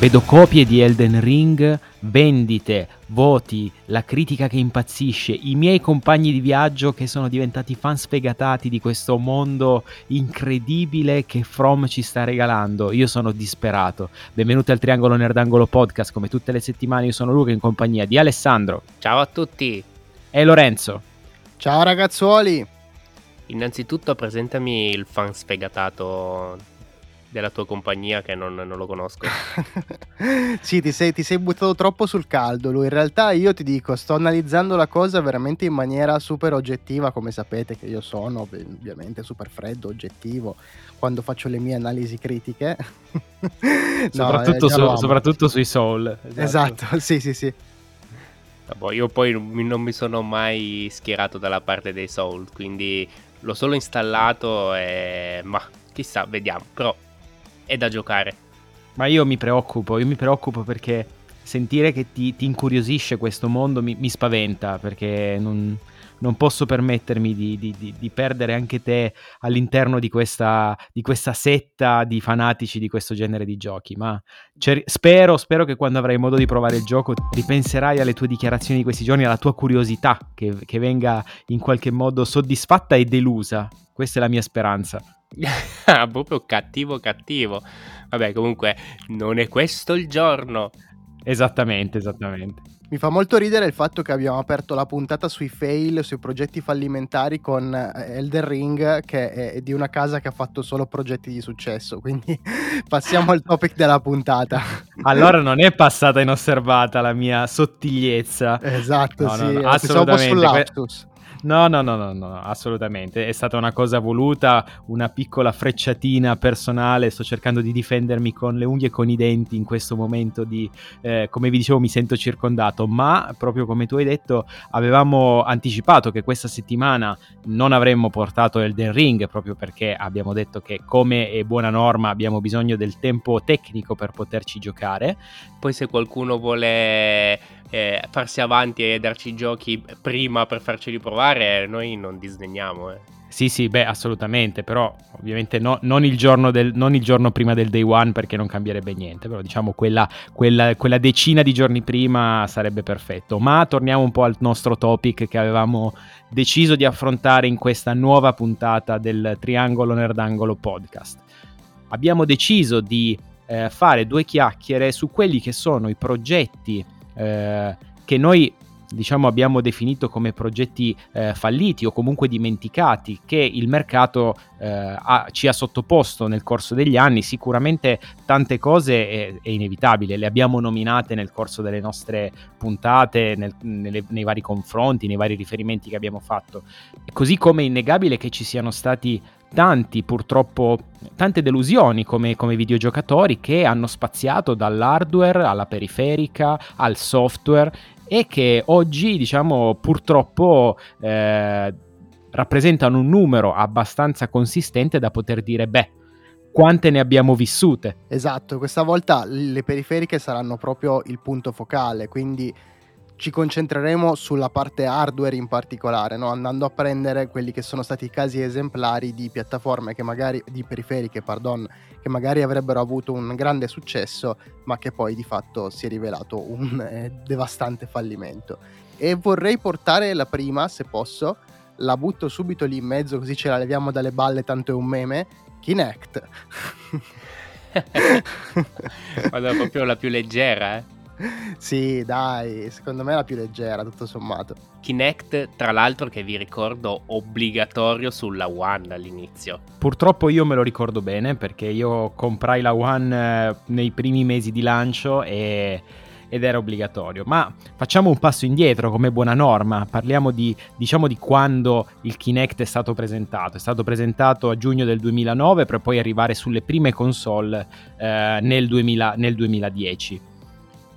Vedo copie di Elden Ring, vendite, voti, la critica che impazzisce, i miei compagni di viaggio che sono diventati fan sfegatati di questo mondo incredibile che From ci sta regalando. Io sono disperato. Benvenuti al Triangolo Nerdangolo Podcast, come tutte le settimane io sono Luca in compagnia di Alessandro. Ciao a tutti. E Lorenzo. Ciao ragazzuoli. Innanzitutto presentami il fan sfegatato della tua compagnia che non, non lo conosco. sì, ti sei, ti sei, buttato troppo sul caldo. Lui. In realtà io ti dico, sto analizzando la cosa veramente in maniera super oggettiva, come sapete che io sono, ovviamente super freddo, oggettivo, quando faccio le mie analisi critiche. no, soprattutto, eh, su, soprattutto, sui soul. Esatto. esatto, sì, sì, sì. Io poi non mi sono mai schierato dalla parte dei soul, quindi l'ho solo installato e... ma chissà, vediamo. Però è da giocare. Ma io mi preoccupo, io mi preoccupo perché sentire che ti, ti incuriosisce questo mondo mi, mi spaventa perché non, non posso permettermi di, di, di, di, perdere anche te all'interno di questa, di questa, setta di fanatici di questo genere di giochi. Ma spero, spero che quando avrai modo di provare il gioco ripenserai alle tue dichiarazioni di questi giorni, alla tua curiosità che, che venga in qualche modo soddisfatta e delusa. Questa è la mia speranza. Ah, proprio cattivo cattivo. Vabbè, comunque non è questo il giorno. Esattamente, esattamente. Mi fa molto ridere il fatto che abbiamo aperto la puntata sui fail, sui progetti fallimentari con eh, Elden Ring, che è di una casa che ha fatto solo progetti di successo. Quindi passiamo al topic della puntata. Allora non è passata inosservata la mia sottigliezza. Esatto, no, sì. No, no, assolutamente. No, no, no, no, no, assolutamente. È stata una cosa voluta, una piccola frecciatina personale. Sto cercando di difendermi con le unghie e con i denti in questo momento di, eh, come vi dicevo, mi sento circondato. Ma proprio come tu hai detto, avevamo anticipato che questa settimana non avremmo portato Elden Ring proprio perché abbiamo detto che, come è buona norma, abbiamo bisogno del tempo tecnico per poterci giocare. Poi, se qualcuno vuole eh, farsi avanti e darci i giochi prima per farceli provare, noi non disdegniamo. Eh. Sì, sì, beh, assolutamente, però ovviamente no, non, il del, non, il giorno prima del day one perché non cambierebbe niente, però diciamo quella, quella, quella, decina di giorni prima sarebbe perfetto. Ma torniamo un po' al nostro topic che avevamo deciso di affrontare in questa nuova puntata del Triangolo Nerdangolo podcast. Abbiamo deciso di eh, fare due chiacchiere su quelli che sono i progetti eh, che noi diciamo abbiamo definito come progetti eh, falliti o comunque dimenticati che il mercato eh, ha, ci ha sottoposto nel corso degli anni sicuramente tante cose è, è inevitabile. Le abbiamo nominate nel corso delle nostre puntate nel, nelle, nei vari confronti nei vari riferimenti che abbiamo fatto. Così come è innegabile che ci siano stati tanti purtroppo tante delusioni come, come, videogiocatori che hanno spaziato dall'hardware alla periferica al software e che oggi diciamo purtroppo eh, rappresentano un numero abbastanza consistente da poter dire beh quante ne abbiamo vissute. Esatto, questa volta le periferiche saranno proprio il punto focale, quindi ci concentreremo sulla parte hardware in particolare, no? andando a prendere quelli che sono stati casi esemplari di piattaforme che magari, di periferiche, pardon, che magari avrebbero avuto un grande successo, ma che poi di fatto si è rivelato un eh, devastante fallimento. E vorrei portare la prima, se posso, la butto subito lì in mezzo così ce la leviamo dalle balle, tanto è un meme, Kinect. Guarda, proprio la più leggera, eh sì, dai, secondo me è la più leggera, tutto sommato. Kinect, tra l'altro, che vi ricordo obbligatorio sulla One all'inizio. Purtroppo io me lo ricordo bene perché io comprai la One eh, nei primi mesi di lancio e ed era obbligatorio. Ma facciamo un passo indietro come buona norma, parliamo di, diciamo di quando il Kinect è stato presentato. È stato presentato a giugno del 2009 per poi arrivare sulle prime console eh, nel, 2000, nel 2010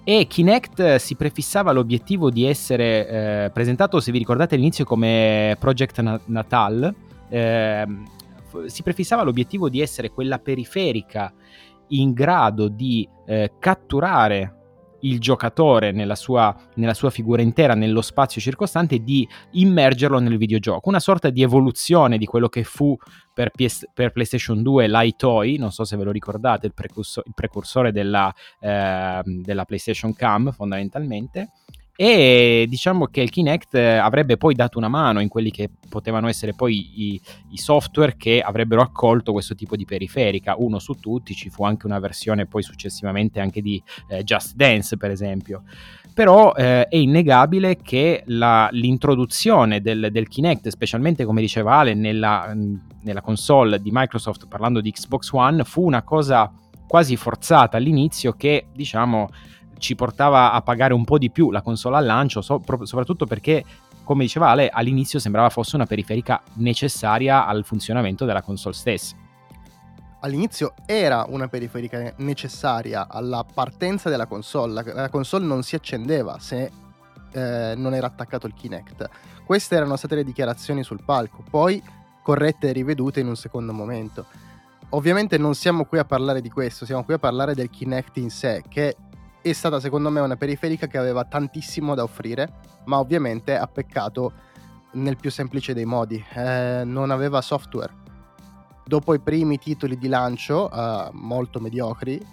e Kinect si prefissava l'obiettivo di essere eh, presentato, se vi ricordate all'inizio, come Project Natal. Eh, si prefissava l'obiettivo di essere quella periferica in grado di eh, catturare il giocatore nella sua, nella sua figura intera, nello spazio circostante, di immergerlo nel videogioco. Una sorta di evoluzione di quello che fu per, PS, per PlayStation 2 l'iToy, non so se ve lo ricordate, il, precursor, il precursore della, eh, della PlayStation Cam fondamentalmente e diciamo che il Kinect avrebbe poi dato una mano in quelli che potevano essere poi i, i, software che avrebbero accolto questo tipo di periferica, uno su tutti, ci fu anche una versione poi successivamente anche di eh, Just Dance per esempio. Però eh, è innegabile che la, l'introduzione del, del, Kinect, specialmente come diceva Ale, nella, nella console di Microsoft parlando di Xbox One, fu una cosa quasi forzata all'inizio che diciamo ci portava a pagare un po' di più la console al lancio, so, pro- soprattutto perché, come diceva Ale, all'inizio sembrava fosse una periferica necessaria al funzionamento della console stessa. All'inizio era una periferica necessaria alla partenza della console, la, console non si accendeva se eh, non era attaccato il Kinect. Queste erano state le dichiarazioni sul palco, poi corrette e rivedute in un secondo momento. Ovviamente non siamo qui a parlare di questo, siamo qui a parlare del Kinect in sé, che è stata secondo me una periferica che aveva tantissimo da offrire, ma ovviamente ha peccato nel più semplice dei modi, eh, non aveva software. Dopo i primi titoli di lancio, eh, molto mediocri,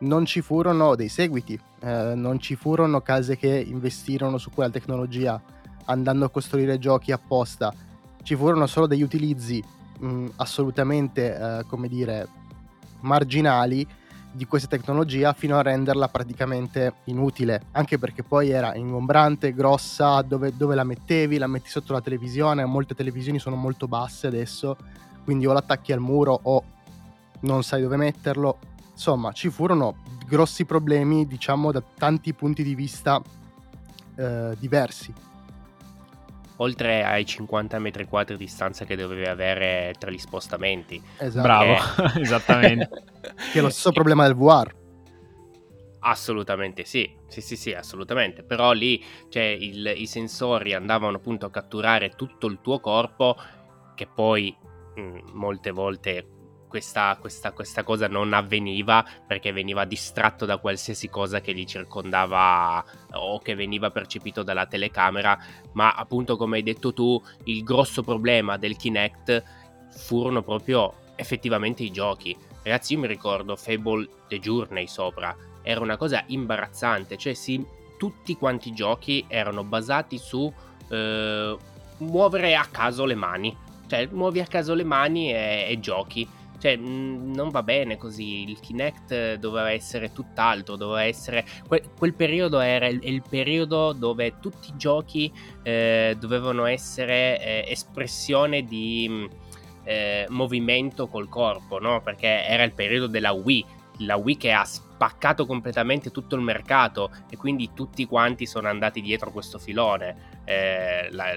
non ci furono dei seguiti, eh, non ci furono case che investirono su quella tecnologia andando a costruire giochi apposta, ci furono solo degli utilizzi mh, assolutamente, eh, come dire, marginali di questa tecnologia fino a renderla praticamente inutile, anche perché poi era ingombrante, grossa, dove, dove, la mettevi, la metti sotto la televisione, molte televisioni sono molto basse adesso, quindi o l'attacchi al muro o non sai dove metterlo. Insomma, ci furono grossi problemi, diciamo, da tanti punti di vista eh, diversi oltre ai 50 metri quadri di distanza che dovevi avere tra gli spostamenti. Esatto. Bravo, che... esattamente. che è lo stesso problema del VR. Assolutamente sì, sì, sì, sì, assolutamente. Però lì cioè, il, i sensori andavano appunto a catturare tutto il tuo corpo, che poi mh, molte volte questa, questa, questa, cosa non avveniva perché veniva distratto da qualsiasi cosa che gli circondava o che veniva percepito dalla telecamera, ma appunto come hai detto tu, il grosso problema del Kinect furono proprio effettivamente i giochi. Ragazzi, io mi ricordo Fable The Journey sopra, era una cosa imbarazzante, cioè sì, tutti quanti i giochi erano basati su eh, muovere a caso le mani, cioè muovi a caso le mani e, e giochi cioè, mh, non va bene così. Il Kinect doveva essere tutt'altro, doveva essere... Que- quel periodo era il, il, periodo dove tutti i giochi eh, dovevano essere eh, espressione di eh, movimento col corpo, no? Perché era il periodo della Wii, la Wii che ha spaccato completamente tutto il mercato e quindi tutti quanti sono andati dietro questo filone. Eh, la,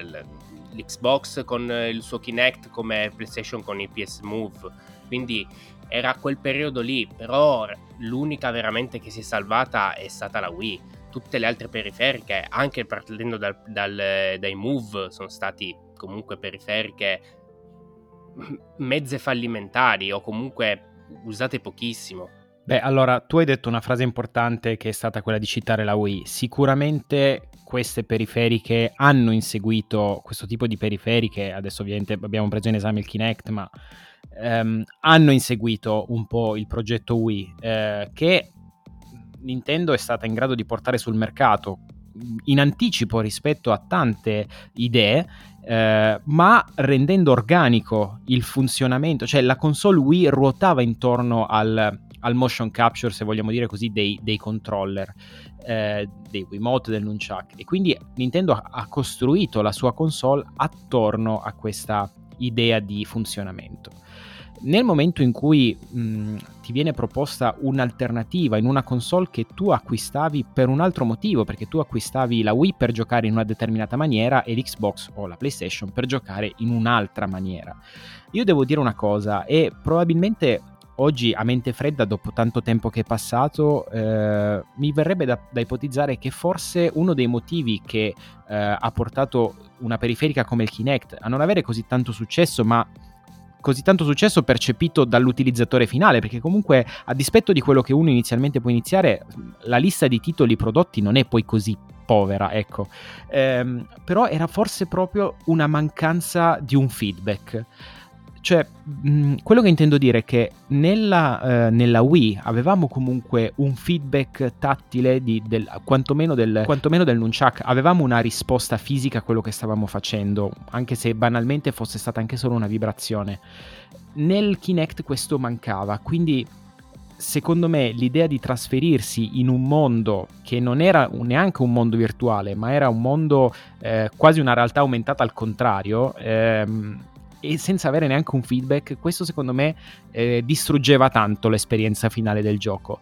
L'Xbox con il suo Kinect come PlayStation con i PS Move quindi era quel periodo lì, però l'unica veramente che si è salvata è stata la Wii. Tutte le altre periferiche, anche partendo dal, dal, dai Move, sono stati comunque periferiche mezze fallimentari o comunque usate pochissimo. Beh, allora tu hai detto una frase importante che è stata quella di citare la Wii. Sicuramente queste periferiche hanno inseguito questo tipo di periferiche. Adesso ovviamente abbiamo preso in esame il Kinect, ma ehm, hanno inseguito un po' il progetto Wii, eh, che Nintendo è stata in grado di portare sul mercato in anticipo rispetto a tante idee, eh, ma rendendo organico il funzionamento, cioè la console Wii ruotava intorno al, al motion capture, se vogliamo dire così, dei, dei controller, eh, dei Wiimote, del Nunchuck. E quindi Nintendo ha, costruito la sua console attorno a questa idea di funzionamento nel momento in cui mh, ti viene proposta un'alternativa in una console che tu acquistavi per un altro motivo, perché tu acquistavi la Wii per giocare in una determinata maniera e l'Xbox o la PlayStation per giocare in un'altra maniera. Io devo dire una cosa, e probabilmente oggi a mente fredda, dopo tanto tempo che è passato, eh, mi verrebbe da, da, ipotizzare che forse uno dei motivi che eh, ha portato una periferica come il Kinect a non avere così tanto successo, ma così tanto successo percepito dall'utilizzatore finale, perché comunque a dispetto di quello che uno inizialmente può iniziare, la lista di titoli prodotti non è poi così povera, ecco. Ehm, però era forse proprio una mancanza di un feedback. Cioè, mh, quello che intendo dire è che nella, eh, nella, Wii avevamo comunque un feedback tattile, di, del, quantomeno, del, quantomeno del Nunchuck, avevamo una risposta fisica a quello che stavamo facendo, anche se banalmente fosse stata anche solo una vibrazione. Nel Kinect questo mancava, quindi secondo me l'idea di trasferirsi in un mondo che non era neanche un mondo virtuale, ma era un mondo eh, quasi una realtà aumentata al contrario, ehm, e senza avere neanche un feedback, questo secondo me eh, distruggeva tanto l'esperienza finale del gioco.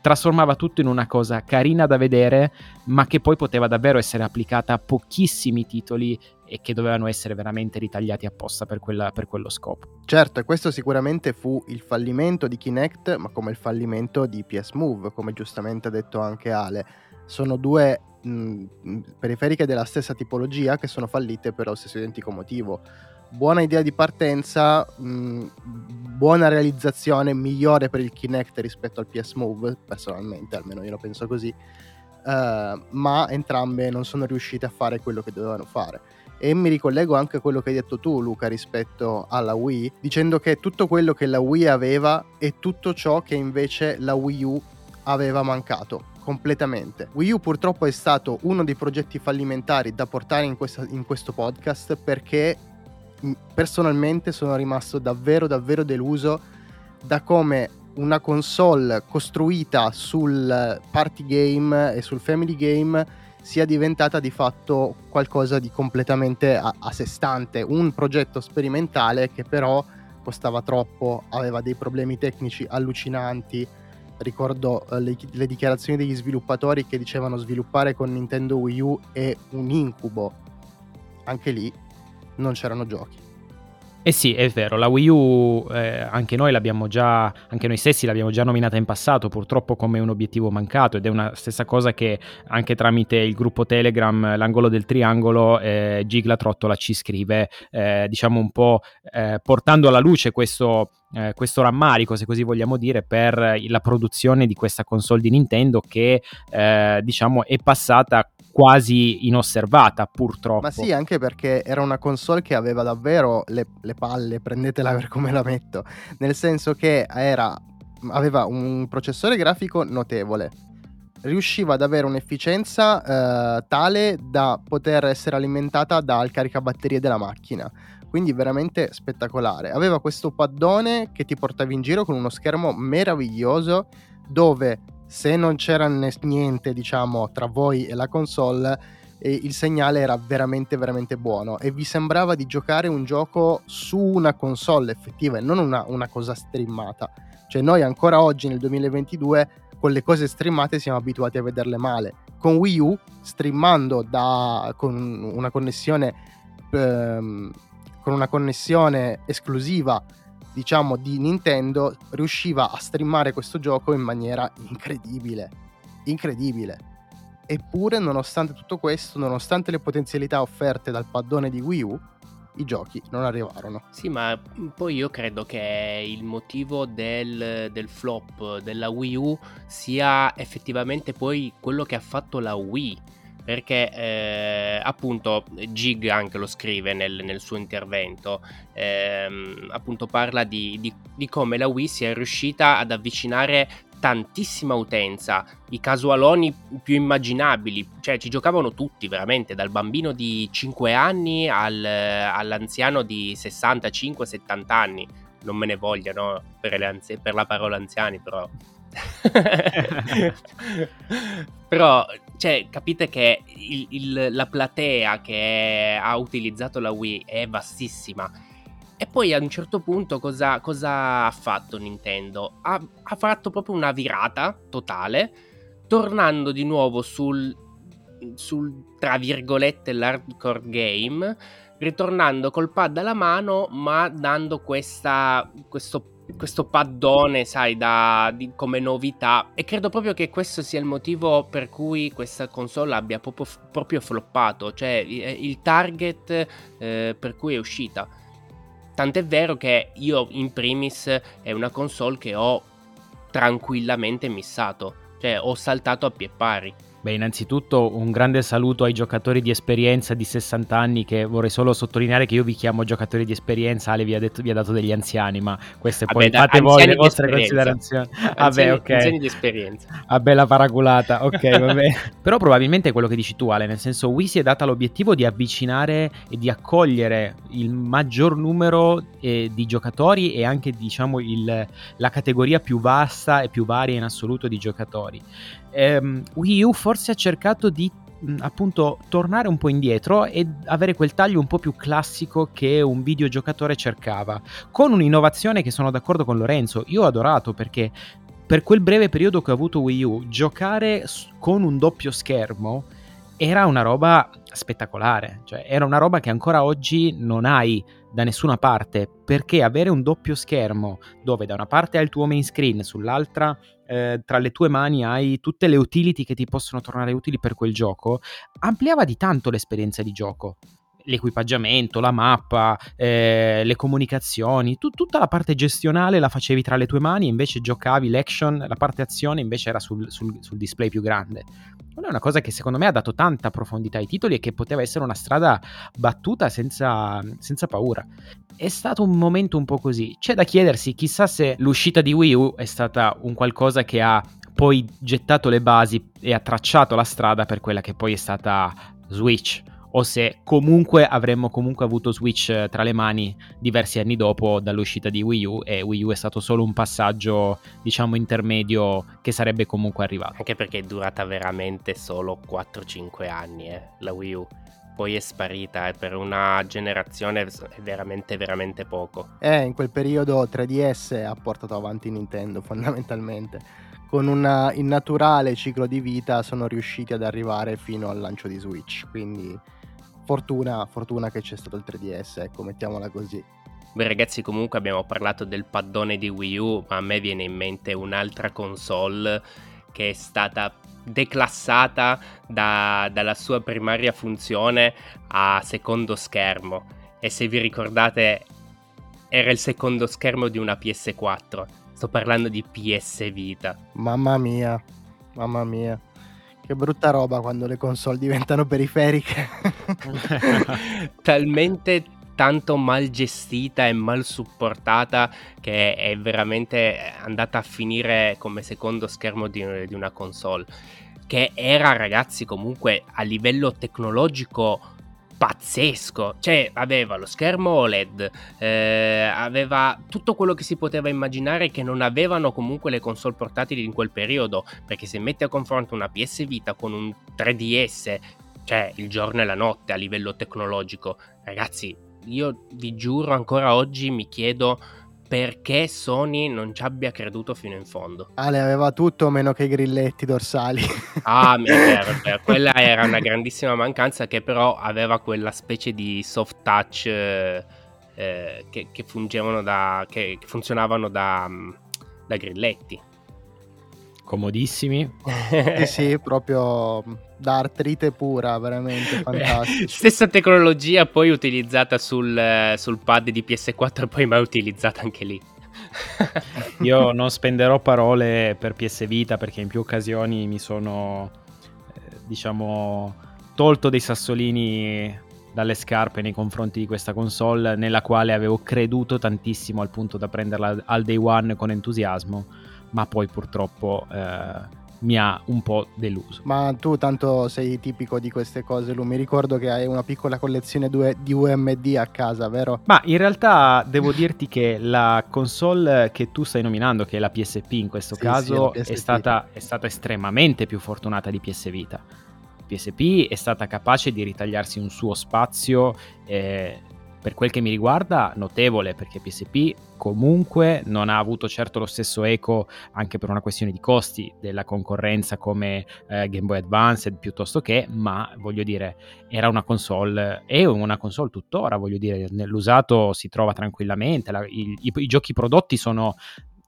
Trasformava tutto in una cosa carina da vedere, ma che poi poteva davvero essere applicata a pochissimi titoli e che dovevano essere veramente ritagliati apposta per, quella, per quello scopo. Certo, questo sicuramente fu il fallimento di Kinect, ma come il fallimento di PS Move, come giustamente ha detto anche Ale. Sono due mh, periferiche della stessa tipologia che sono fallite per lo stesso identico motivo buona idea di partenza, mh, buona realizzazione, migliore per il Kinect rispetto al PS Move, personalmente, almeno io lo penso così, uh, ma entrambe non sono riuscite a fare quello che dovevano fare. E mi ricollego anche a quello che hai detto tu, Luca, rispetto alla Wii, dicendo che tutto quello che la Wii aveva è tutto ciò che invece la Wii U aveva mancato completamente. Wii U purtroppo è stato uno dei progetti fallimentari da portare in, questa, in questo podcast perché personalmente sono rimasto davvero davvero deluso da come una console costruita sul party game e sul family game sia diventata di fatto qualcosa di completamente a, a sé stante, un progetto sperimentale che però costava troppo, aveva dei problemi tecnici allucinanti. Ricordo eh, le, le dichiarazioni degli sviluppatori che dicevano sviluppare con Nintendo Wii U è un incubo. Anche lì non c'erano giochi. Eh sì, è vero, la Wii U eh, anche noi l'abbiamo già, anche noi stessi l'abbiamo già nominata in passato, purtroppo come un obiettivo mancato ed è una stessa cosa che anche tramite il gruppo Telegram, l'angolo del triangolo, eh, Gigla Trottola ci scrive, eh, diciamo un po' eh, portando alla luce questo eh, questo rammarico, se così vogliamo dire, per la produzione di questa console di Nintendo che eh, diciamo è passata quasi inosservata purtroppo. Ma sì, anche perché era una console che aveva davvero le, le palle, prendetela per come la metto, nel senso che era, aveva un processore grafico notevole, riusciva ad avere un'efficienza eh, tale da poter essere alimentata dal caricabatterie della macchina quindi veramente spettacolare. Aveva questo paddone che ti portavi in giro con uno schermo meraviglioso dove se non c'era niente, diciamo, tra voi e la console, eh, il segnale era veramente veramente buono e vi sembrava di giocare un gioco su una console effettiva e non una, una cosa streamata. Cioè noi ancora oggi nel 2022 con le cose streamate siamo abituati a vederle male. Con Wii U, streamando da, con una connessione ehm, con una connessione esclusiva diciamo di Nintendo riusciva a streamare questo gioco in maniera incredibile. Incredibile. Eppure nonostante tutto questo nonostante le potenzialità offerte dal paddone di Wii U i giochi non arrivarono. Sì, ma poi io credo che il motivo del, del, flop della Wii U sia effettivamente poi quello che ha fatto la Wii perché eh, appunto Gig anche lo scrive nel, nel suo intervento, ehm, appunto parla di, di, di, come la Wii sia riuscita ad avvicinare tantissima utenza, i casualoni più immaginabili, cioè ci giocavano tutti veramente, dal bambino di 5 anni al, all'anziano di 65-70 anni, non me ne vogliano per, anzi- per la parola anziani però... però cioè, capite che il, il, la platea che ha utilizzato la Wii è vastissima. E poi a un certo punto cosa, cosa ha fatto Nintendo? Ha, ha, fatto proprio una virata totale, tornando di nuovo sul, sul tra virgolette, l'hardcore game, ritornando col pad alla mano, ma dando questa, questo questo paddone, sai, da, di, come novità. E credo proprio che questo sia il motivo per cui questa console abbia proprio, proprio floppato, cioè il target eh, per cui è uscita. tant'è vero che io in primis è una console che ho tranquillamente missato, cioè ho saltato a pie pari. Beh, innanzitutto un grande saluto ai giocatori di esperienza di 60 anni che vorrei solo sottolineare che io vi chiamo giocatori di esperienza, Ale vi ha, detto, vi ha dato degli anziani, ma queste poi Vabbè, fate voi le vostre considerazioni. Vabbè, ok. Anziani di esperienza. Vabbè, la paraculata, ok, vabbè. Però probabilmente è quello che dici tu Ale, nel senso Wii si è data l'obiettivo di avvicinare e di accogliere il maggior numero eh, di giocatori e anche diciamo il, la categoria più vasta e più varia in assoluto di giocatori ehm, Wii U forse ha cercato di appunto tornare un po' indietro e avere quel taglio un po' più classico che un videogiocatore cercava, con un'innovazione che sono d'accordo con Lorenzo, io ho adorato perché per quel breve periodo che ho avuto Wii U, giocare con un doppio schermo era una roba spettacolare, cioè era una roba che ancora oggi non hai da nessuna parte, perché avere un doppio schermo dove da una parte hai il tuo main screen, sull'altra eh, tra le tue mani hai tutte le utility che ti possono tornare utili per quel gioco, ampliava di tanto l'esperienza di gioco l'equipaggiamento, la mappa, eh, le comunicazioni, tu, tutta la parte gestionale la facevi tra le tue mani, invece giocavi l'action, la parte azione invece era sul, sul, sul display più grande. Non è una cosa che secondo me ha dato tanta profondità ai titoli e che poteva essere una strada battuta senza, senza paura. È stato un momento un po' così. C'è da chiedersi, chissà se l'uscita di Wii U è stata un qualcosa che ha poi gettato le basi e ha tracciato la strada per quella che poi è stata Switch o se comunque avremmo comunque avuto Switch eh, tra le mani diversi anni dopo dall'uscita di Wii U e Wii U è stato solo un passaggio diciamo intermedio che sarebbe comunque arrivato. Anche perché è durata veramente solo 4-5 anni eh, la Wii U poi è sparita e per una generazione è veramente veramente poco. Eh, in quel periodo 3DS ha portato avanti Nintendo fondamentalmente. Con un innaturale ciclo di vita sono riusciti ad arrivare fino al lancio di Switch, quindi fortuna, fortuna che c'è stato il 3DS, ecco, mettiamola così. Beh ragazzi comunque abbiamo parlato del paddone di Wii U, ma a me viene in mente un'altra console che è stata declassata da, dalla sua primaria funzione a secondo schermo. E se vi ricordate era il secondo schermo di una PS4. Sto parlando di PS Vita. Mamma mia, mamma mia. Che brutta roba quando le console diventano periferiche. Talmente tanto mal gestita e mal supportata che è veramente andata a finire come secondo schermo di, di una console. Che era, ragazzi, comunque a livello tecnologico pazzesco. Cioè, aveva lo schermo OLED, eh, aveva tutto quello che si poteva immaginare che non avevano comunque le console portatili in quel periodo. Perché se metti a confronto una PS Vita con un 3DS, cioè il giorno e la notte a livello tecnologico, ragazzi, io vi giuro ancora oggi mi chiedo perché Sony non ci abbia creduto fino in fondo. Ale aveva tutto meno che i grilletti dorsali. Ah, vero, vero. quella era una grandissima mancanza che però aveva quella specie di soft touch eh, eh che, che, fungevano da, che, che funzionavano da, mm, da grilletti. Comodissimi. sì, sì, proprio da artrite pura, veramente fantastico. Stessa tecnologia poi utilizzata sul, sul pad di PS4 e poi mai utilizzata anche lì. Io non spenderò parole per PS Vita perché in più occasioni mi sono, eh, diciamo, tolto dei sassolini dalle scarpe nei confronti di questa console nella quale avevo creduto tantissimo al punto da prenderla al day one con entusiasmo, ma poi purtroppo... Eh, mi ha un po' deluso. Ma tu tanto sei tipico di queste cose, Lu. Mi ricordo che hai una piccola collezione di UMD a casa, vero? Ma in realtà devo dirti che la console che tu stai nominando, che è la PSP in questo sì, caso, sì, è, stata, è stata estremamente più fortunata di PS Vita. PSP è stata capace di ritagliarsi un suo spazio eh, per quel che mi riguarda notevole perché PSP comunque non ha avuto certo lo stesso eco anche per una questione di costi della concorrenza come eh, Game Boy Advance piuttosto che ma voglio dire era una console è una console tuttora voglio dire nell'usato si trova tranquillamente la, i, i, i giochi prodotti sono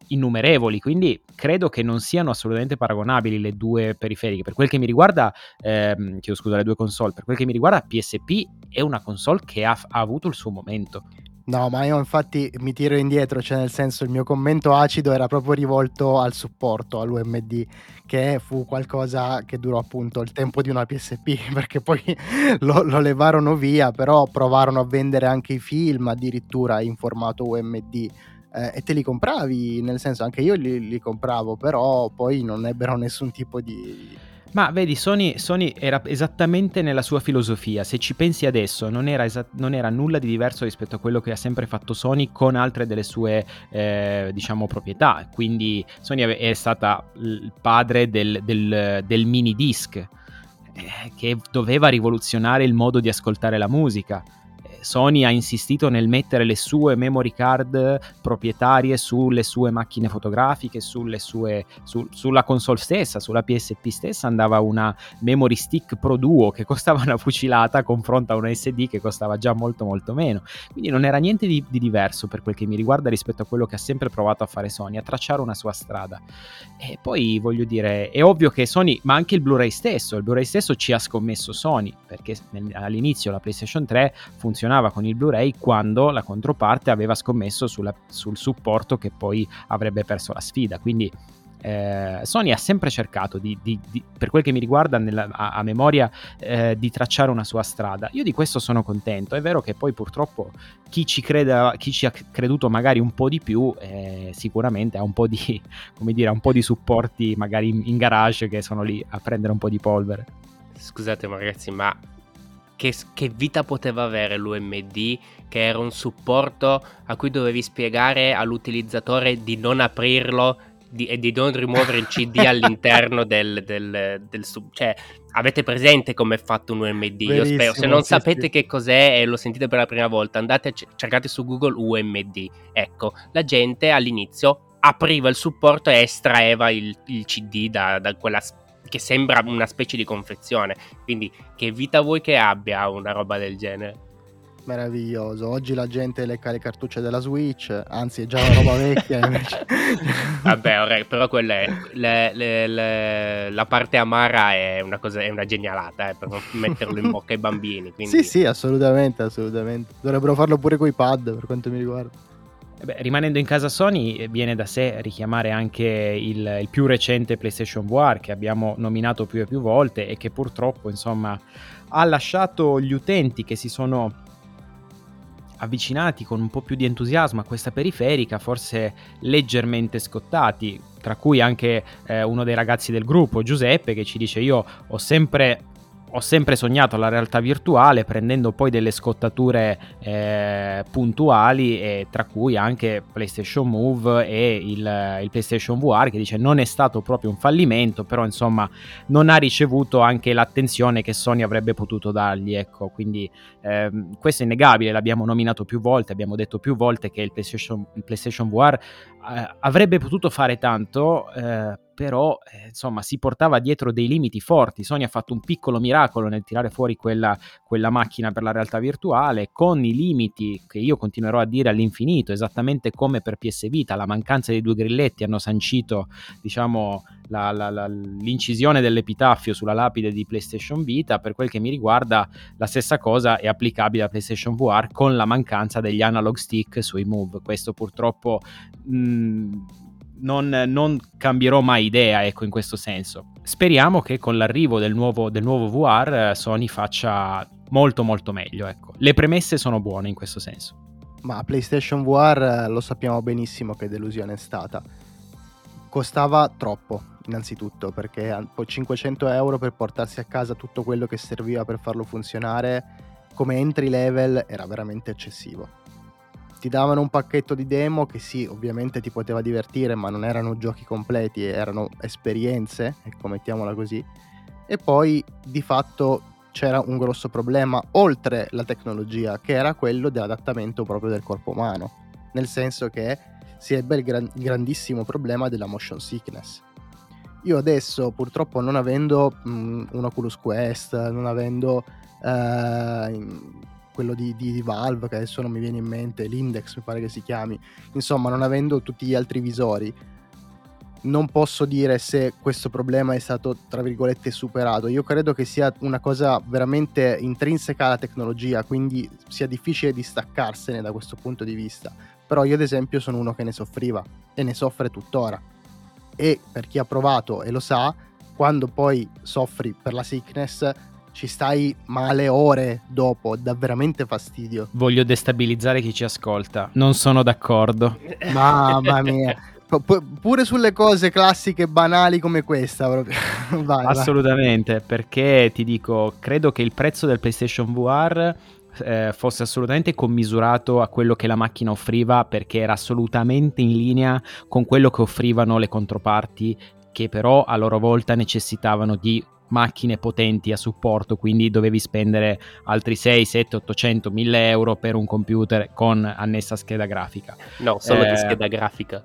innumerevoli, quindi credo che non siano assolutamente paragonabili le due periferiche. Per quel che mi riguarda, ehm, chiedo scusa, le due console, per quel che mi riguarda PSP è una console che ha, ha avuto il suo momento. No, ma io infatti mi tiro indietro, cioè nel senso il mio commento acido era proprio rivolto al supporto, all'UMD, che fu qualcosa che durò appunto il tempo di una PSP, perché poi lo, lo levarono via, però provarono a vendere anche i film addirittura in formato UMD. Eh, e te li compravi, nel senso anche io li, li compravo, però poi non ebbero nessun tipo di, ma vedi, Sony, Sony, era esattamente nella sua filosofia. Se ci pensi adesso, non era, esa- non era, nulla di diverso rispetto a quello che ha sempre fatto Sony con altre delle sue, eh, diciamo, proprietà. Quindi Sony è stata il padre del, del, del mini disc, eh, che doveva rivoluzionare il modo di ascoltare la musica. Sony ha insistito nel mettere le sue memory card proprietarie sulle sue macchine fotografiche, sulle sue, su, sulla console stessa, sulla PSP stessa andava una memory stick Pro Duo che costava una fucilata a confronto a una SD che costava già molto molto meno. Quindi non era niente di, di diverso per quel che mi riguarda rispetto a quello che ha sempre provato a fare Sony, a tracciare una sua strada. E poi voglio dire, è ovvio che Sony, ma anche il Blu-ray stesso, il Blu-ray stesso ci ha scommesso Sony, perché nel, all'inizio la PlayStation 3 funzionava funzionava con il Blu-ray quando la controparte aveva scommesso sulla, sul supporto che poi avrebbe perso la sfida. Quindi eh, Sony ha sempre cercato, di, di, di, per quel che mi riguarda nella, a, a, memoria, eh, di tracciare una sua strada. Io di questo sono contento. È vero che poi purtroppo chi ci, creda, chi ci ha creduto magari un po' di più, eh, sicuramente ha un po' di, dire, un po' di supporti magari in, in garage che sono lì a prendere un po' di polvere. Scusate ragazzi, ma che, che, vita poteva avere l'UMD, che era un supporto a cui dovevi spiegare all'utilizzatore di non aprirlo di, e di non rimuovere il CD all'interno del, del, del sub. Cioè, avete presente come è fatto un UMD? Io spero. Se non sì, sapete sì. che cos'è e lo sentite per la prima volta, andate a c- cercate su Google UMD. Ecco, la gente all'inizio apriva il supporto e estraeva il, il CD da, da quella che sembra una specie di confezione. Quindi, che vita vuoi che abbia una roba del genere? Meraviglioso. Oggi la gente lecca le cartucce della Switch, anzi è già una roba vecchia invece. Vabbè, però quella è le, le, le, la parte amara è una, cosa, è una genialata, eh, per non metterlo in bocca ai bambini. Quindi... Sì, sì, assolutamente, assolutamente. Dovrebbero farlo pure con i pad per quanto mi riguarda. Beh, rimanendo in casa Sony, eh, viene da sé richiamare anche il, il, più recente PlayStation VR che abbiamo nominato più e più volte e che purtroppo insomma, ha lasciato gli utenti che si sono avvicinati con un po' più di entusiasmo a questa periferica, forse leggermente scottati, tra cui anche eh, uno dei ragazzi del gruppo, Giuseppe, che ci dice io ho sempre ho sempre sognato la realtà virtuale prendendo poi delle scottature eh, puntuali e tra cui anche PlayStation Move e il, il, PlayStation VR che dice non è stato proprio un fallimento però insomma non ha ricevuto anche l'attenzione che Sony avrebbe potuto dargli ecco. Quindi eh, questo è innegabile l'abbiamo nominato più volte abbiamo detto più volte che il PlayStation, il PlayStation VR eh, avrebbe potuto fare tanto eh, però eh, insomma si portava dietro dei limiti forti. Sony ha fatto un piccolo miracolo nel tirare fuori quella, quella, macchina per la realtà virtuale con i limiti che io continuerò a dire all'infinito, esattamente come per PS Vita, la mancanza dei due grilletti hanno sancito diciamo la, la, la, l'incisione dell'epitaffio sulla lapide di PlayStation Vita, per quel che mi riguarda la stessa cosa è applicabile a PlayStation VR con la mancanza degli analog stick sui Move. Questo purtroppo mh, non, non, cambierò mai idea, ecco, in questo senso. Speriamo che con l'arrivo del nuovo, del nuovo VR eh, Sony faccia molto molto meglio, ecco. Le premesse sono buone in questo senso. Ma PlayStation VR eh, lo sappiamo benissimo che delusione è stata. Costava troppo, innanzitutto, perché 500 euro per portarsi a casa tutto quello che serviva per farlo funzionare come entry level era veramente eccessivo ti davano un pacchetto di demo che sì, ovviamente ti poteva divertire, ma non erano giochi completi, erano esperienze, ecco, mettiamola così. E poi di fatto c'era un grosso problema oltre la tecnologia, che era quello dell'adattamento proprio del corpo umano, nel senso che si ebbe il, gran- grandissimo problema della motion sickness. Io adesso, purtroppo, non avendo mh, un Oculus Quest, non avendo uh, quello di, di, di, Valve, che adesso non mi viene in mente, l'Index mi pare che si chiami, insomma non avendo tutti gli altri visori, non posso dire se questo problema è stato, tra virgolette, superato. Io credo che sia una cosa veramente intrinseca alla tecnologia, quindi sia difficile distaccarsene da questo punto di vista. Però io, ad esempio, sono uno che ne soffriva e ne soffre tuttora. E per chi ha provato e lo sa, quando poi soffri per la sickness, ci stai male ore dopo, dà veramente fastidio. Voglio destabilizzare chi ci ascolta, non sono d'accordo. Mamma mia. P- pure sulle cose classiche banali come questa proprio. vai, Assolutamente, vai. perché ti dico, credo che il prezzo del PlayStation VR eh, fosse assolutamente commisurato a quello che la macchina offriva perché era assolutamente in linea con quello che offrivano le controparti che però a loro volta necessitavano di macchine potenti a supporto, quindi dovevi spendere altri 6, 7, 800, 1000 euro per un computer con annessa scheda grafica. No, solo eh, di scheda grafica.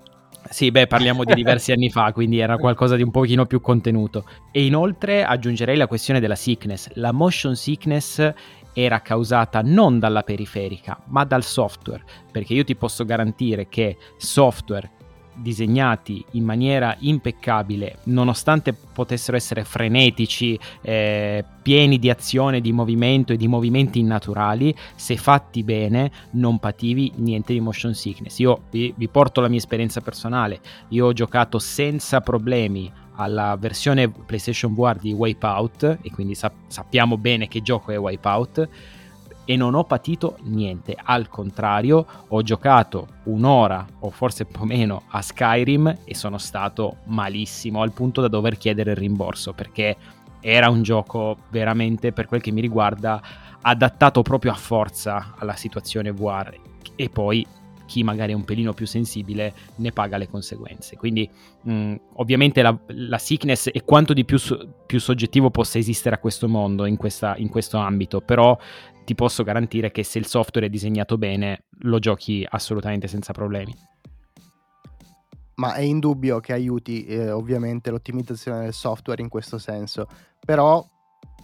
Sì, beh, parliamo di diversi anni fa, quindi era qualcosa di un pochino più contenuto. E inoltre aggiungerei la questione della sickness. La motion sickness era causata non dalla periferica, ma dal software, perché io ti posso garantire che software disegnati in maniera impeccabile, nonostante potessero essere frenetici, eh, pieni di azione, di movimento e di movimenti innaturali, se fatti bene non pativi niente di motion sickness. Io vi, vi porto la mia esperienza personale, io ho giocato senza problemi alla versione PlayStation VR di Wipeout e quindi sap- sappiamo bene che gioco è Wipeout e non ho patito niente, al contrario ho giocato un'ora o forse un po' meno a Skyrim e sono stato malissimo al punto da dover chiedere il rimborso perché era un gioco veramente per quel che mi riguarda adattato proprio a forza alla situazione VR e poi chi magari è un pelino più sensibile ne paga le conseguenze. Quindi mh, ovviamente la, la, sickness è quanto di più, più, soggettivo possa esistere a questo mondo, in, questa, in questo ambito, però ti posso garantire che se il software è disegnato bene lo giochi assolutamente senza problemi. Ma è indubbio che aiuti eh, ovviamente l'ottimizzazione del software in questo senso, però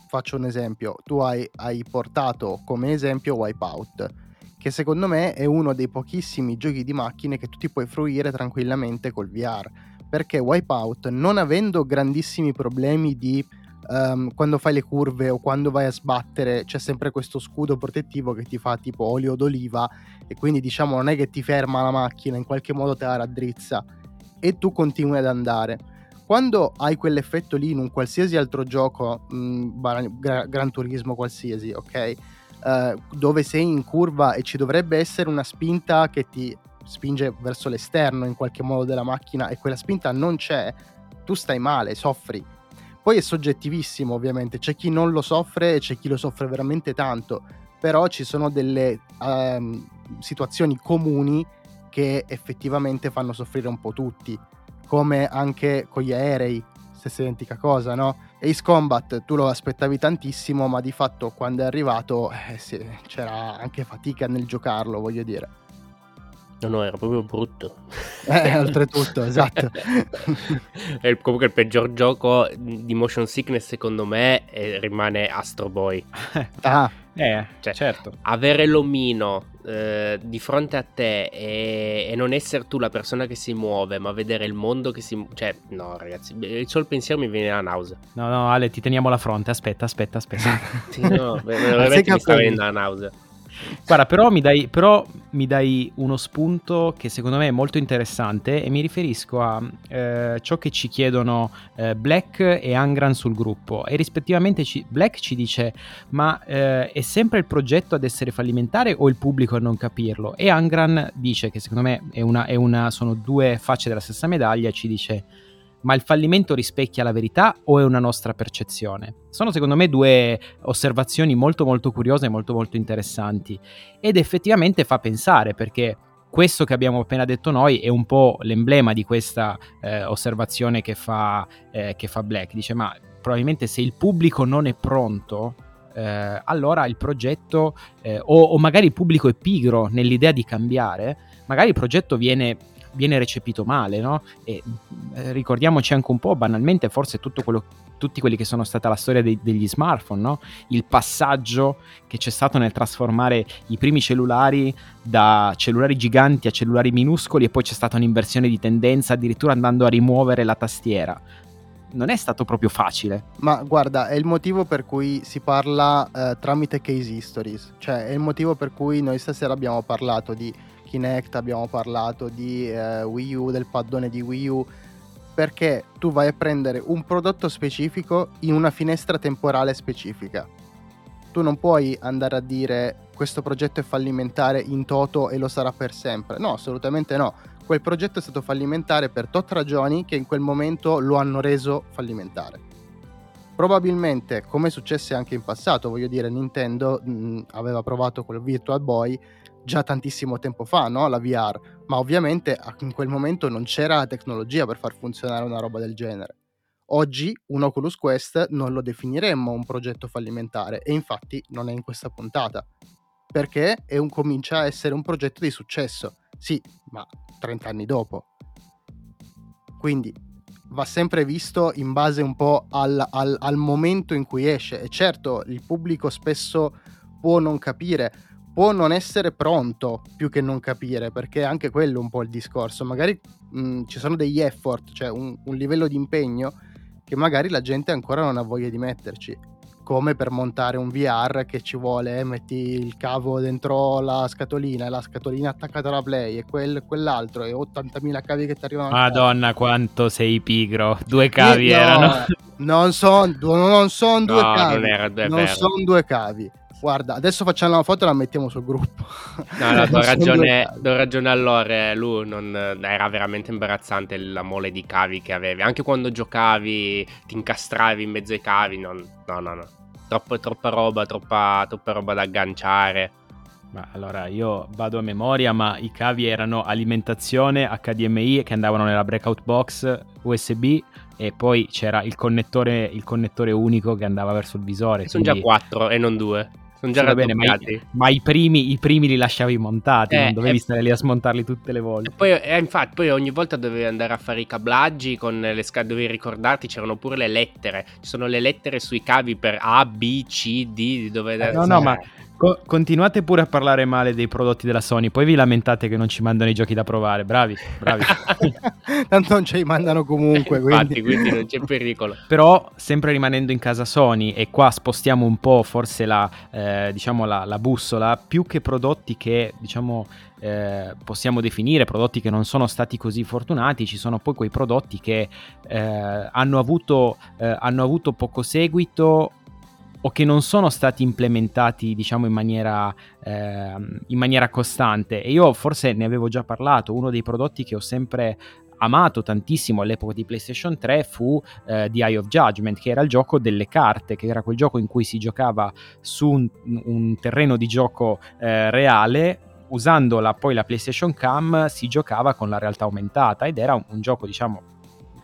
faccio un esempio, tu hai, hai portato come esempio Wipeout, che secondo me è uno dei pochissimi giochi di macchine che tu ti puoi fruire tranquillamente col VR, perché Wipeout non avendo grandissimi problemi di um, quando fai le curve o quando vai a sbattere c'è sempre questo scudo protettivo che ti fa tipo olio d'oliva e quindi diciamo non è che ti ferma la macchina, in qualche modo te la raddrizza e tu continui ad andare. Quando hai quell'effetto lì in un qualsiasi altro gioco, mh, mm, gra- Gran Turismo qualsiasi, ok? Uh, dove sei in curva e ci dovrebbe essere una spinta che ti spinge verso l'esterno in qualche modo della macchina e quella spinta non c'è, tu stai male, soffri. Poi è soggettivissimo ovviamente, c'è chi non lo soffre e c'è chi lo soffre veramente tanto, però ci sono delle um, situazioni comuni che effettivamente fanno soffrire un po' tutti, come anche con gli aerei, stessa identica cosa, no? Ace Combat tu lo aspettavi tantissimo, ma di fatto quando è arrivato eh, sì, c'era anche fatica nel giocarlo, voglio dire. No, no, era proprio brutto. Eh, oltretutto, esatto. è il, comunque il peggior gioco di motion sickness secondo me è, rimane Astro Boy. ah, eh, cioè, certo. Avere l'omino eh, di fronte a te e, e, non essere tu la persona che si muove, ma vedere il mondo che si muove. Cioè, no, ragazzi, il solo pensiero mi viene la nausea. No, no, Ale, ti teniamo la fronte. Aspetta, aspetta, aspetta. sì, no, veramente mi sta venendo la nausea. Guarda, però mi, dai, però mi, dai, uno spunto che secondo me è molto interessante e mi riferisco a eh, ciò che ci chiedono eh, Black e Angran sul gruppo e rispettivamente ci, Black ci dice ma eh, è sempre il progetto ad essere fallimentare o il pubblico a non capirlo? E Angran dice che secondo me è una, è una, sono due facce della stessa medaglia, ci dice ma il fallimento rispecchia la verità o è una nostra percezione? Sono secondo me due osservazioni molto molto curiose e molto molto interessanti ed effettivamente fa pensare perché questo che abbiamo appena detto noi è un po' l'emblema di questa eh, osservazione che fa, eh, che fa Black. Dice ma probabilmente se il pubblico non è pronto eh, allora il progetto, eh, o, o, magari il pubblico è pigro nell'idea di cambiare, magari il progetto viene viene recepito male, no? E eh, ricordiamoci anche un po', banalmente, forse tutto quello tutti quelli che sono stata la storia dei, degli smartphone, no? il passaggio che c'è stato nel trasformare i primi cellulari da cellulari giganti a cellulari minuscoli e poi c'è stata un'inversione di tendenza addirittura andando a rimuovere la tastiera. Non è stato proprio facile. Ma guarda, è il motivo per cui si parla eh, tramite case histories, cioè è il motivo per cui noi stasera abbiamo parlato di Kinect, abbiamo parlato di eh, Wii U, del paddone di Wii U, perché tu vai a prendere un prodotto specifico in una finestra temporale specifica. Tu non puoi andare a dire questo progetto è fallimentare in toto e lo sarà per sempre. No, assolutamente no. Quel progetto è stato fallimentare per tot ragioni che in quel momento lo hanno reso fallimentare. Probabilmente, come successe anche in passato, voglio dire, Nintendo mh, aveva provato col Virtual Boy già tantissimo tempo fa, no? la VR, ma ovviamente in quel momento non c'era la tecnologia per far funzionare una roba del genere. Oggi un Oculus Quest non lo definiremmo un progetto fallimentare e infatti non è in questa puntata, perché un, comincia a essere un progetto di successo, sì, ma 30 anni dopo. Quindi va sempre visto in base un po' al, al, al momento in cui esce e certo il pubblico spesso può non capire, può non essere pronto più che non capire, perché anche quello è un po' il discorso. Magari mh, ci sono degli effort, cioè un, un, livello di impegno che magari la gente ancora non ha voglia di metterci. Come per montare un VR che ci vuole, eh, metti il cavo dentro la scatolina e la scatolina attaccata alla play e quel, quell'altro e 80.000 cavi che ti arrivano. Madonna, quanto sei pigro! Due cavi no, erano. Non sono non son due no, cavi. Non, era, non sono due cavi Guarda, adesso facciamo una foto e la mettiamo sul gruppo. No, no, do ragione, do ragione a Lore, lui non, era veramente imbarazzante la mole di cavi che avevi. Anche quando giocavi, ti incastravi in mezzo ai cavi, non, no, no, no. Troppo, troppa roba, troppa, troppa roba da agganciare. Ma allora io vado a memoria, ma i cavi erano alimentazione HDMI che andavano nella breakout box USB e poi c'era il connettore, il connettore unico che andava verso il visore. Sono quindi... già quattro e non due. Sono già sì, bene, ma, i, ma i, primi, i, primi, li lasciavi montati, eh, non dovevi eh, stare lì a smontarli tutte le volte. Poi, eh, infatti, poi ogni volta dovevi andare a fare i cablaggi con le scale, dovevi ricordarti, c'erano pure le lettere. Ci sono le lettere sui cavi per A, B, C, D, dove... Eh, no, no, ma Co- continuate pure a parlare male dei prodotti della Sony, poi vi lamentate che non ci mandano i giochi da provare. Bravi, bravi. Tanto non ce li mandano comunque. Infatti, quindi... quindi non c'è pericolo. Però, sempre rimanendo in casa Sony, e qua spostiamo un po' forse la, eh, diciamo la, la bussola, più che prodotti che diciamo eh, possiamo definire prodotti che non sono stati così fortunati, ci sono poi quei prodotti che eh, hanno, avuto, eh, hanno avuto poco seguito o che non sono stati implementati diciamo in maniera, eh, in maniera costante e io forse ne avevo già parlato uno dei prodotti che ho sempre amato tantissimo all'epoca di PlayStation 3 fu eh, The Eye of Judgment, che era il gioco delle carte, che era quel gioco in cui si giocava su un, un terreno di gioco eh, reale. Usando poi la PlayStation Cam si giocava con la realtà aumentata ed era un, un gioco, diciamo,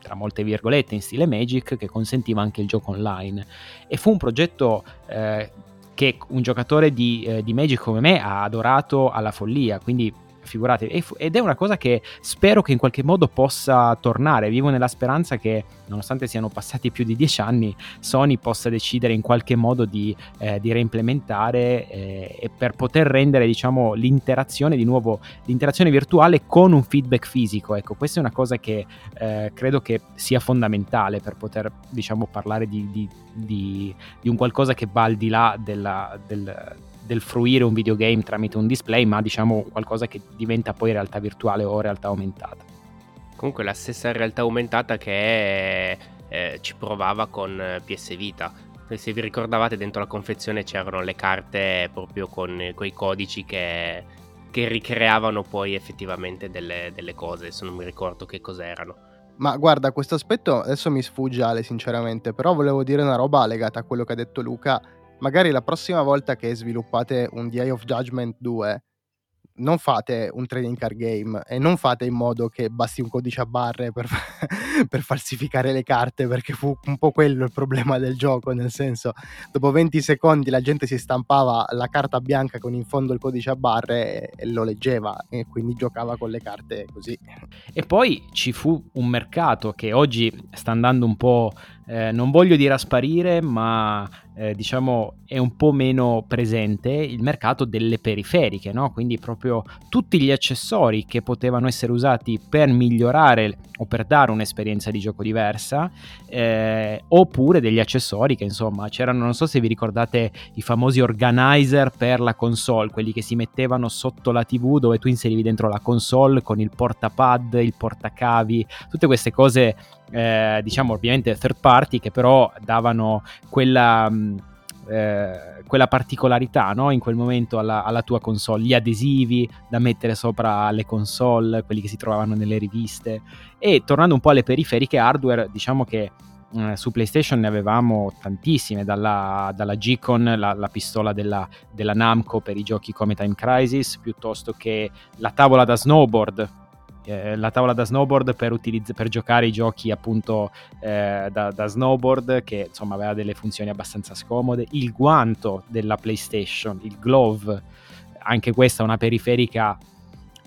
tra molte virgolette, in stile Magic che consentiva anche il gioco online. E fu un progetto eh, che un giocatore di, eh, di Magic come me ha adorato alla follia, quindi figurate, ed è una cosa che spero che in qualche modo possa tornare. Vivo nella speranza che, nonostante siano passati più di dieci anni, Sony possa decidere in qualche modo di, eh, di reimplementare eh, e per poter rendere, diciamo, l'interazione di nuovo, l'interazione virtuale con un feedback fisico. Ecco, questa è una cosa che eh, credo che sia fondamentale per poter, diciamo, parlare di, di, di un qualcosa che va al di là della, del del fruire un videogame tramite un display, ma diciamo qualcosa che diventa poi realtà virtuale o realtà aumentata. Comunque la stessa realtà aumentata che eh, ci provava con PS Vita. Se vi ricordavate dentro la confezione c'erano le carte proprio con i codici che, che, ricreavano poi effettivamente delle, delle cose, se non mi ricordo che cos'erano. Ma guarda, questo aspetto adesso mi sfugge Ale sinceramente, però volevo dire una roba legata a quello che ha detto Luca magari la prossima volta che sviluppate un Eye of Judgment 2, non fate un trading card game e non fate in modo che basti un codice a barre per, per falsificare le carte, perché fu un po' quello il problema del gioco, nel senso, dopo 20 secondi la gente si stampava la carta bianca con in fondo il codice a barre e, e lo leggeva e quindi giocava con le carte così. E poi ci fu un mercato che oggi sta andando un po' eh, non voglio dire a sparire, ma eh, diciamo è un po' meno presente il mercato delle periferiche, no? quindi proprio tutti gli accessori che potevano essere usati per migliorare o per dare un'esperienza di gioco diversa, eh, oppure degli accessori che insomma c'erano, non so se vi ricordate i famosi organizer per la console, quelli che si mettevano sotto la TV dove tu inserivi dentro la console con il portapad, il portacavi, tutte queste cose eh, diciamo ovviamente third party che però davano quella... Mm, eh, quella particolarità no? in quel momento alla, alla, tua console, gli adesivi da mettere sopra le console, quelli che si trovavano nelle riviste. E tornando un po' alle periferiche hardware, diciamo che eh, su PlayStation ne avevamo tantissime, dalla, dalla G-Con, la, la pistola della, della Namco per i giochi come Time Crisis, piuttosto che la tavola da snowboard eh, la tavola da snowboard per, utilizz- per giocare i giochi appunto eh, da, da, snowboard che insomma aveva delle funzioni abbastanza scomode, il guanto della PlayStation, il glove, anche questa una periferica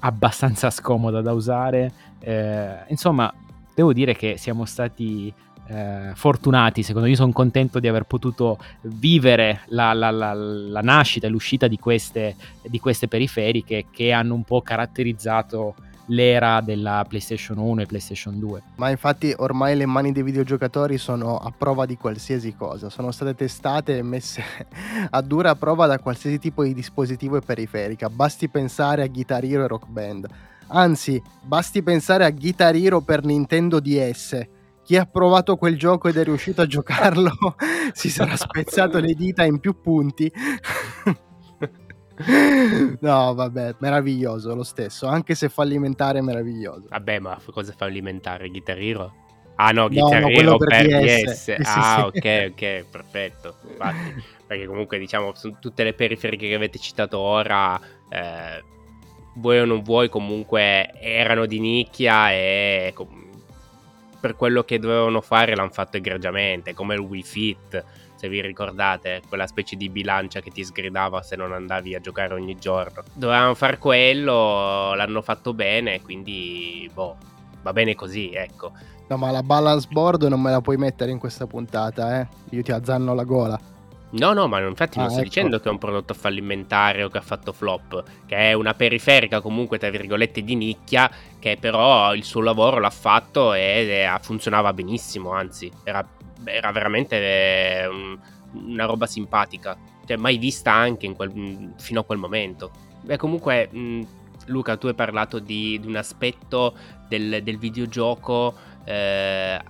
abbastanza scomoda da usare, eh, insomma devo dire che siamo stati eh, fortunati, secondo me sono contento di aver potuto vivere la, la, la, la nascita e l'uscita di queste, di queste periferiche che hanno un po' caratterizzato l'era della PlayStation 1 e PlayStation 2. Ma infatti ormai le mani dei videogiocatori sono a prova di qualsiasi cosa, sono state testate e messe a dura prova da qualsiasi tipo di dispositivo e periferica, basti pensare a Guitar Hero e Rock Band. Anzi, basti pensare a Guitar Hero per Nintendo DS. Chi ha provato quel gioco ed è riuscito a giocarlo si sarà spezzato le dita in più punti. no, vabbè, meraviglioso lo stesso, anche se fallimentare meraviglioso. Vabbè, ma cosa fallimentare? Guitar Hero? Ah no, Guitar no, Hero per, per DS. DS. ah, sì. ok, ok, perfetto. Infatti, perché comunque diciamo, sono tutte le periferiche che avete citato ora, eh, vuoi o non vuoi, comunque erano di nicchia e per quello che dovevano fare l'hanno fatto egregiamente, come il Wii Fit se vi ricordate, quella specie di bilancia che ti sgridava se non andavi a giocare ogni giorno. Dovevamo far quello, l'hanno fatto bene, quindi boh, va bene così, ecco. No, ma la balance board non me la puoi mettere in questa puntata, eh? Io ti azzanno la gola. No, no, ma infatti ah, non sto ecco. dicendo che è un prodotto fallimentare o che ha fatto flop, che è una periferica comunque, tra virgolette, di nicchia, che però il suo lavoro l'ha fatto e funzionava benissimo, anzi, era era veramente eh, una roba simpatica, cioè mai vista anche quel, fino a quel momento. Beh, comunque, mh, Luca, tu hai parlato di, di un aspetto del, del videogioco eh,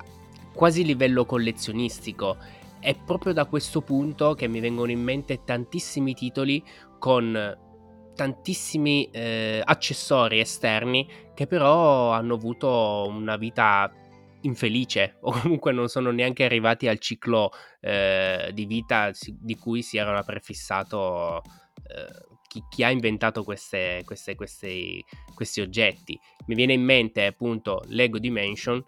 quasi livello collezionistico. È proprio da questo punto che mi vengono in mente tantissimi titoli con tantissimi eh, accessori esterni che però hanno avuto una vita infelice o comunque non sono neanche arrivati al ciclo eh, di vita di cui si era prefissato eh, chi, chi, ha inventato queste, queste, queste, questi oggetti. Mi viene in mente appunto Lego Dimension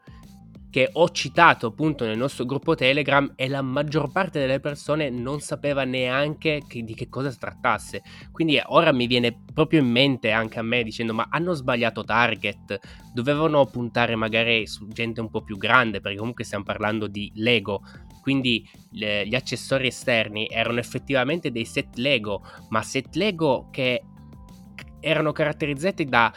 che ho citato appunto nel nostro gruppo Telegram e la maggior parte delle persone non sapeva neanche che, di che cosa si trattasse. Quindi ora mi viene proprio in mente anche a me dicendo ma hanno sbagliato target, dovevano puntare magari su gente un po' più grande perché comunque stiamo parlando di Lego. Quindi le, gli accessori esterni erano effettivamente dei set Lego, ma set Lego che erano caratterizzati da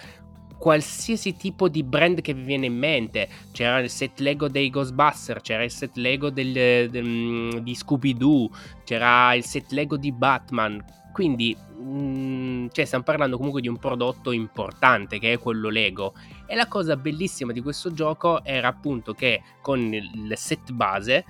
qualsiasi tipo di brand che vi viene in mente. C'era il set Lego dei Ghostbuster, c'era il set Lego del, del, mm, di Scooby-Doo, c'era il set Lego di Batman. Quindi, mh, mm, cioè, stiamo parlando comunque di un prodotto importante che è quello Lego. E la cosa bellissima di questo gioco era appunto che con il set base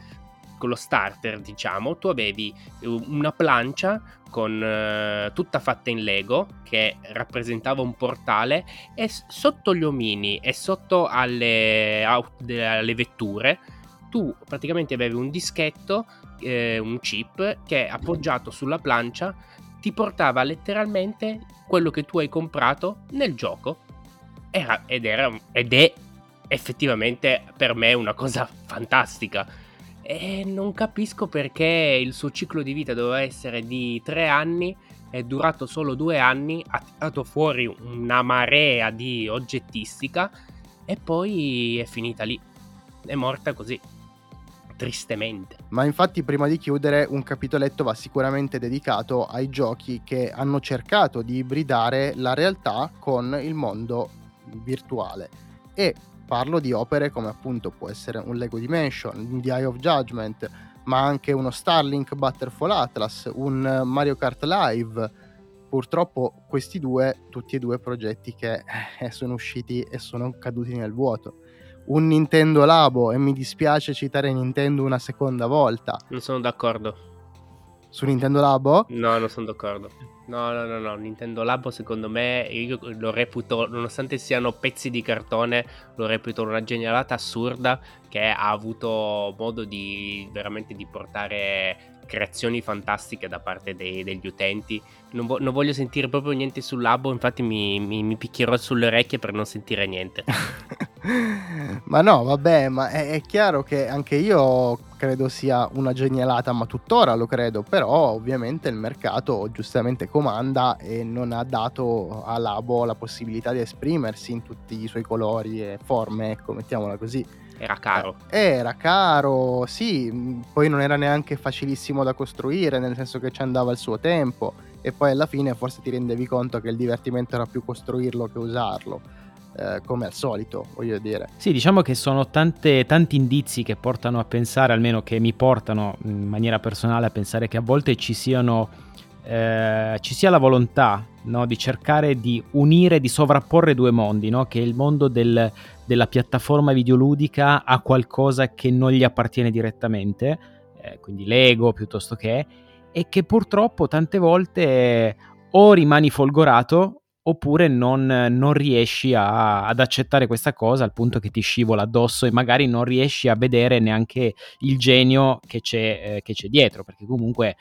con lo starter, diciamo, tu avevi eh, una plancia con uh, tutta fatta in Lego che rappresentava un portale e sotto gli omini e sotto alle, alle vetture tu praticamente avevi un dischetto, eh, un chip che appoggiato sulla plancia ti portava letteralmente quello che tu hai comprato nel gioco. Era, ed, era, ed è effettivamente per me una cosa fantastica. E non capisco perché il suo ciclo di vita doveva essere di tre anni, è durato solo due anni, ha tirato fuori una marea di oggettistica e poi è finita lì. È morta così tristemente. Ma infatti prima di chiudere un capitoletto va sicuramente dedicato ai giochi che hanno cercato di ibridare la realtà con il mondo virtuale e parlo di opere come appunto può essere un Lego Dimension, The Eye of Judgment, ma anche uno Starlink Butterfall Atlas, un Mario Kart Live. Purtroppo questi due, tutti e due progetti che eh, sono usciti e sono caduti nel vuoto un Nintendo Labo e mi dispiace citare Nintendo una seconda volta. Non sono d'accordo. Su Nintendo Labo? No, non sono d'accordo. No, no, no, no, Nintendo Labo secondo me io lo reputo, nonostante siano pezzi di cartone, lo reputo una genialata assurda che ha avuto modo di veramente di portare creazioni fantastiche da parte dei, degli utenti. Non, vo- non, voglio sentire proprio niente sul Labo, infatti mi, mi, mi picchierò sulle orecchie per non sentire niente. ma no, vabbè, ma è, è, chiaro che anche io credo sia una genialata, ma tuttora lo credo, però ovviamente il mercato giustamente comanda e non ha dato a Labo la possibilità di esprimersi in tutti i suoi colori e forme, ecco, mettiamola così. Era caro. Eh, era caro, sì, poi non era neanche facilissimo da costruire, nel senso che ci andava il suo tempo e poi alla fine forse ti rendevi conto che il divertimento era più costruirlo che usarlo eh, come al solito, voglio dire. Sì, diciamo che sono tante, tanti indizi che portano a pensare, almeno che mi portano in maniera personale a pensare che a volte ci siano eh, ci sia la volontà no, di cercare di unire, di sovrapporre due mondi, no? che il mondo del, della piattaforma videoludica a qualcosa che non gli appartiene direttamente, eh, quindi Lego piuttosto che, e che purtroppo tante volte o rimani folgorato oppure non, non riesci a, ad accettare questa cosa al punto che ti scivola addosso e magari non riesci a vedere neanche il genio che c'è, eh, che c'è dietro, perché comunque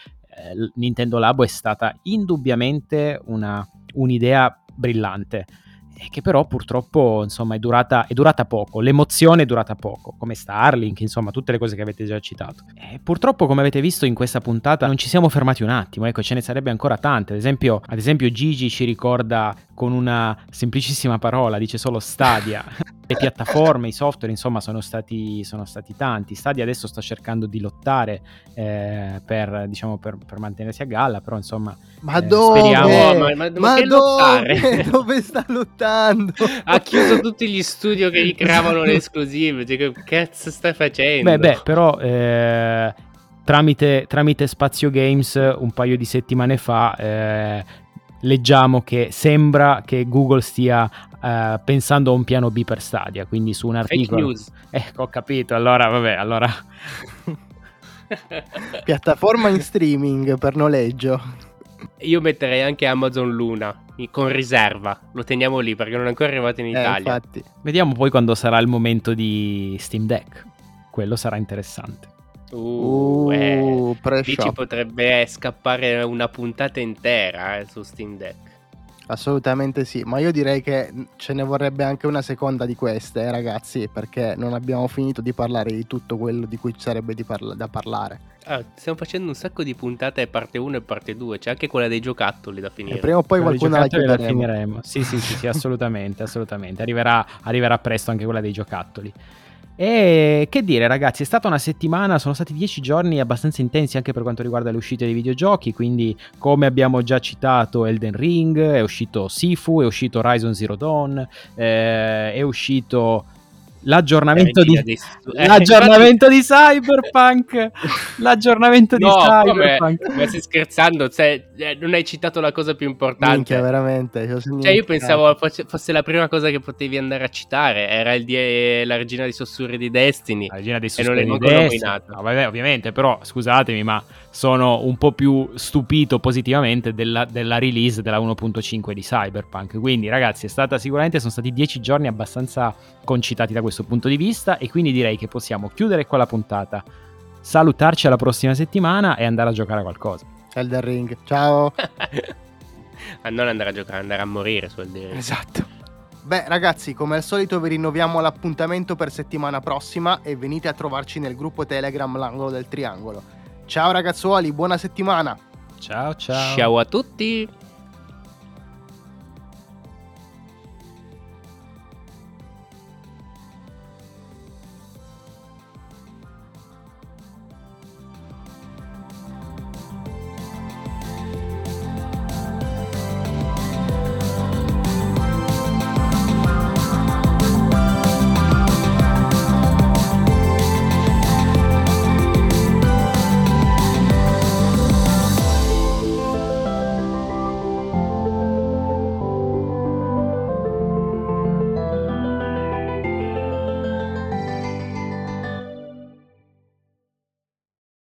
Nintendo Labo è stata indubbiamente una, un'idea brillante che però purtroppo insomma è durata, è durata, poco, l'emozione è durata poco, come Starlink, insomma tutte le cose che avete già citato. E purtroppo come avete visto in questa puntata non ci siamo fermati un attimo, ecco ce ne sarebbe ancora tante, ad esempio, ad esempio Gigi ci ricorda con una semplicissima parola, dice solo Stadia. le piattaforme, i software, insomma, sono stati, sono stati tanti. Stadia adesso sta cercando di lottare eh, per, diciamo, per, per, mantenersi a galla, però insomma... Ma eh, dove? Speriamo... Ma, ma, ma, dove? dove sta lottando? ha chiuso tutti gli studio che gli creavano le esclusive. Cioè, che cazzo stai facendo? Beh, beh, però... Eh, tramite, tramite Spazio Games un paio di settimane fa eh, leggiamo che sembra che Google stia uh, pensando a un piano B per Stadia, quindi su un articolo... Fake news. Ecco, ho capito, allora vabbè, allora... Piattaforma in streaming per noleggio. Io metterei anche Amazon Luna con riserva, lo teniamo lì perché non è ancora arrivato in eh, Italia. Infatti. Vediamo poi quando sarà il momento di Steam Deck, quello sarà interessante. Uh, uh eh, lì ci potrebbe scappare una puntata intera eh, su Steam Deck. Assolutamente sì, ma io direi che ce ne vorrebbe anche una seconda di queste, eh, ragazzi, perché non abbiamo finito di parlare di tutto quello di cui ci sarebbe parla- da parlare. Ah, stiamo facendo un sacco di puntate parte 1 e parte 2, c'è anche quella dei giocattoli da finire. E prima o poi quella qualcuna la, la finiremo. Sì, sì, sì, sì assolutamente, assolutamente. Arriverà, arriverà presto anche quella dei giocattoli. E che dire ragazzi, è stata una settimana, sono stati dieci giorni abbastanza intensi anche per quanto riguarda le uscite dei videogiochi, quindi come abbiamo già citato Elden Ring, è uscito Sifu, è uscito Horizon Zero Dawn, eh, è uscito l'aggiornamento, di, di, eh, l'aggiornamento di Cyberpunk. L'aggiornamento no, di Cyberpunk. come, ma stai scherzando? Cioè, eh, non hai citato la cosa più importante. Minchia, veramente cioè, io pensavo fosse la prima cosa che potevi andare a citare. Era il die, la regina dei sussurri di Destiny. La regina dei sussurri di Destiny. no, vabbè, ovviamente però scusatemi ma sono un po' più stupito positivamente della, della release della 1.5 di Cyberpunk. Quindi ragazzi è stata sicuramente sono stati dieci giorni abbastanza concitati da questo questo punto di vista e quindi direi che possiamo chiudere qua la puntata, salutarci alla prossima settimana e andare a giocare a qualcosa. Elden Ring. Ciao. a non andare a giocare, andare a morire su Elden Ring. Esatto. Beh, ragazzi, come al solito vi rinnoviamo l'appuntamento per settimana prossima e venite a trovarci nel gruppo Telegram L'angolo del triangolo. Ciao ragazzuoli, buona settimana. Ciao ciao. Ciao a tutti.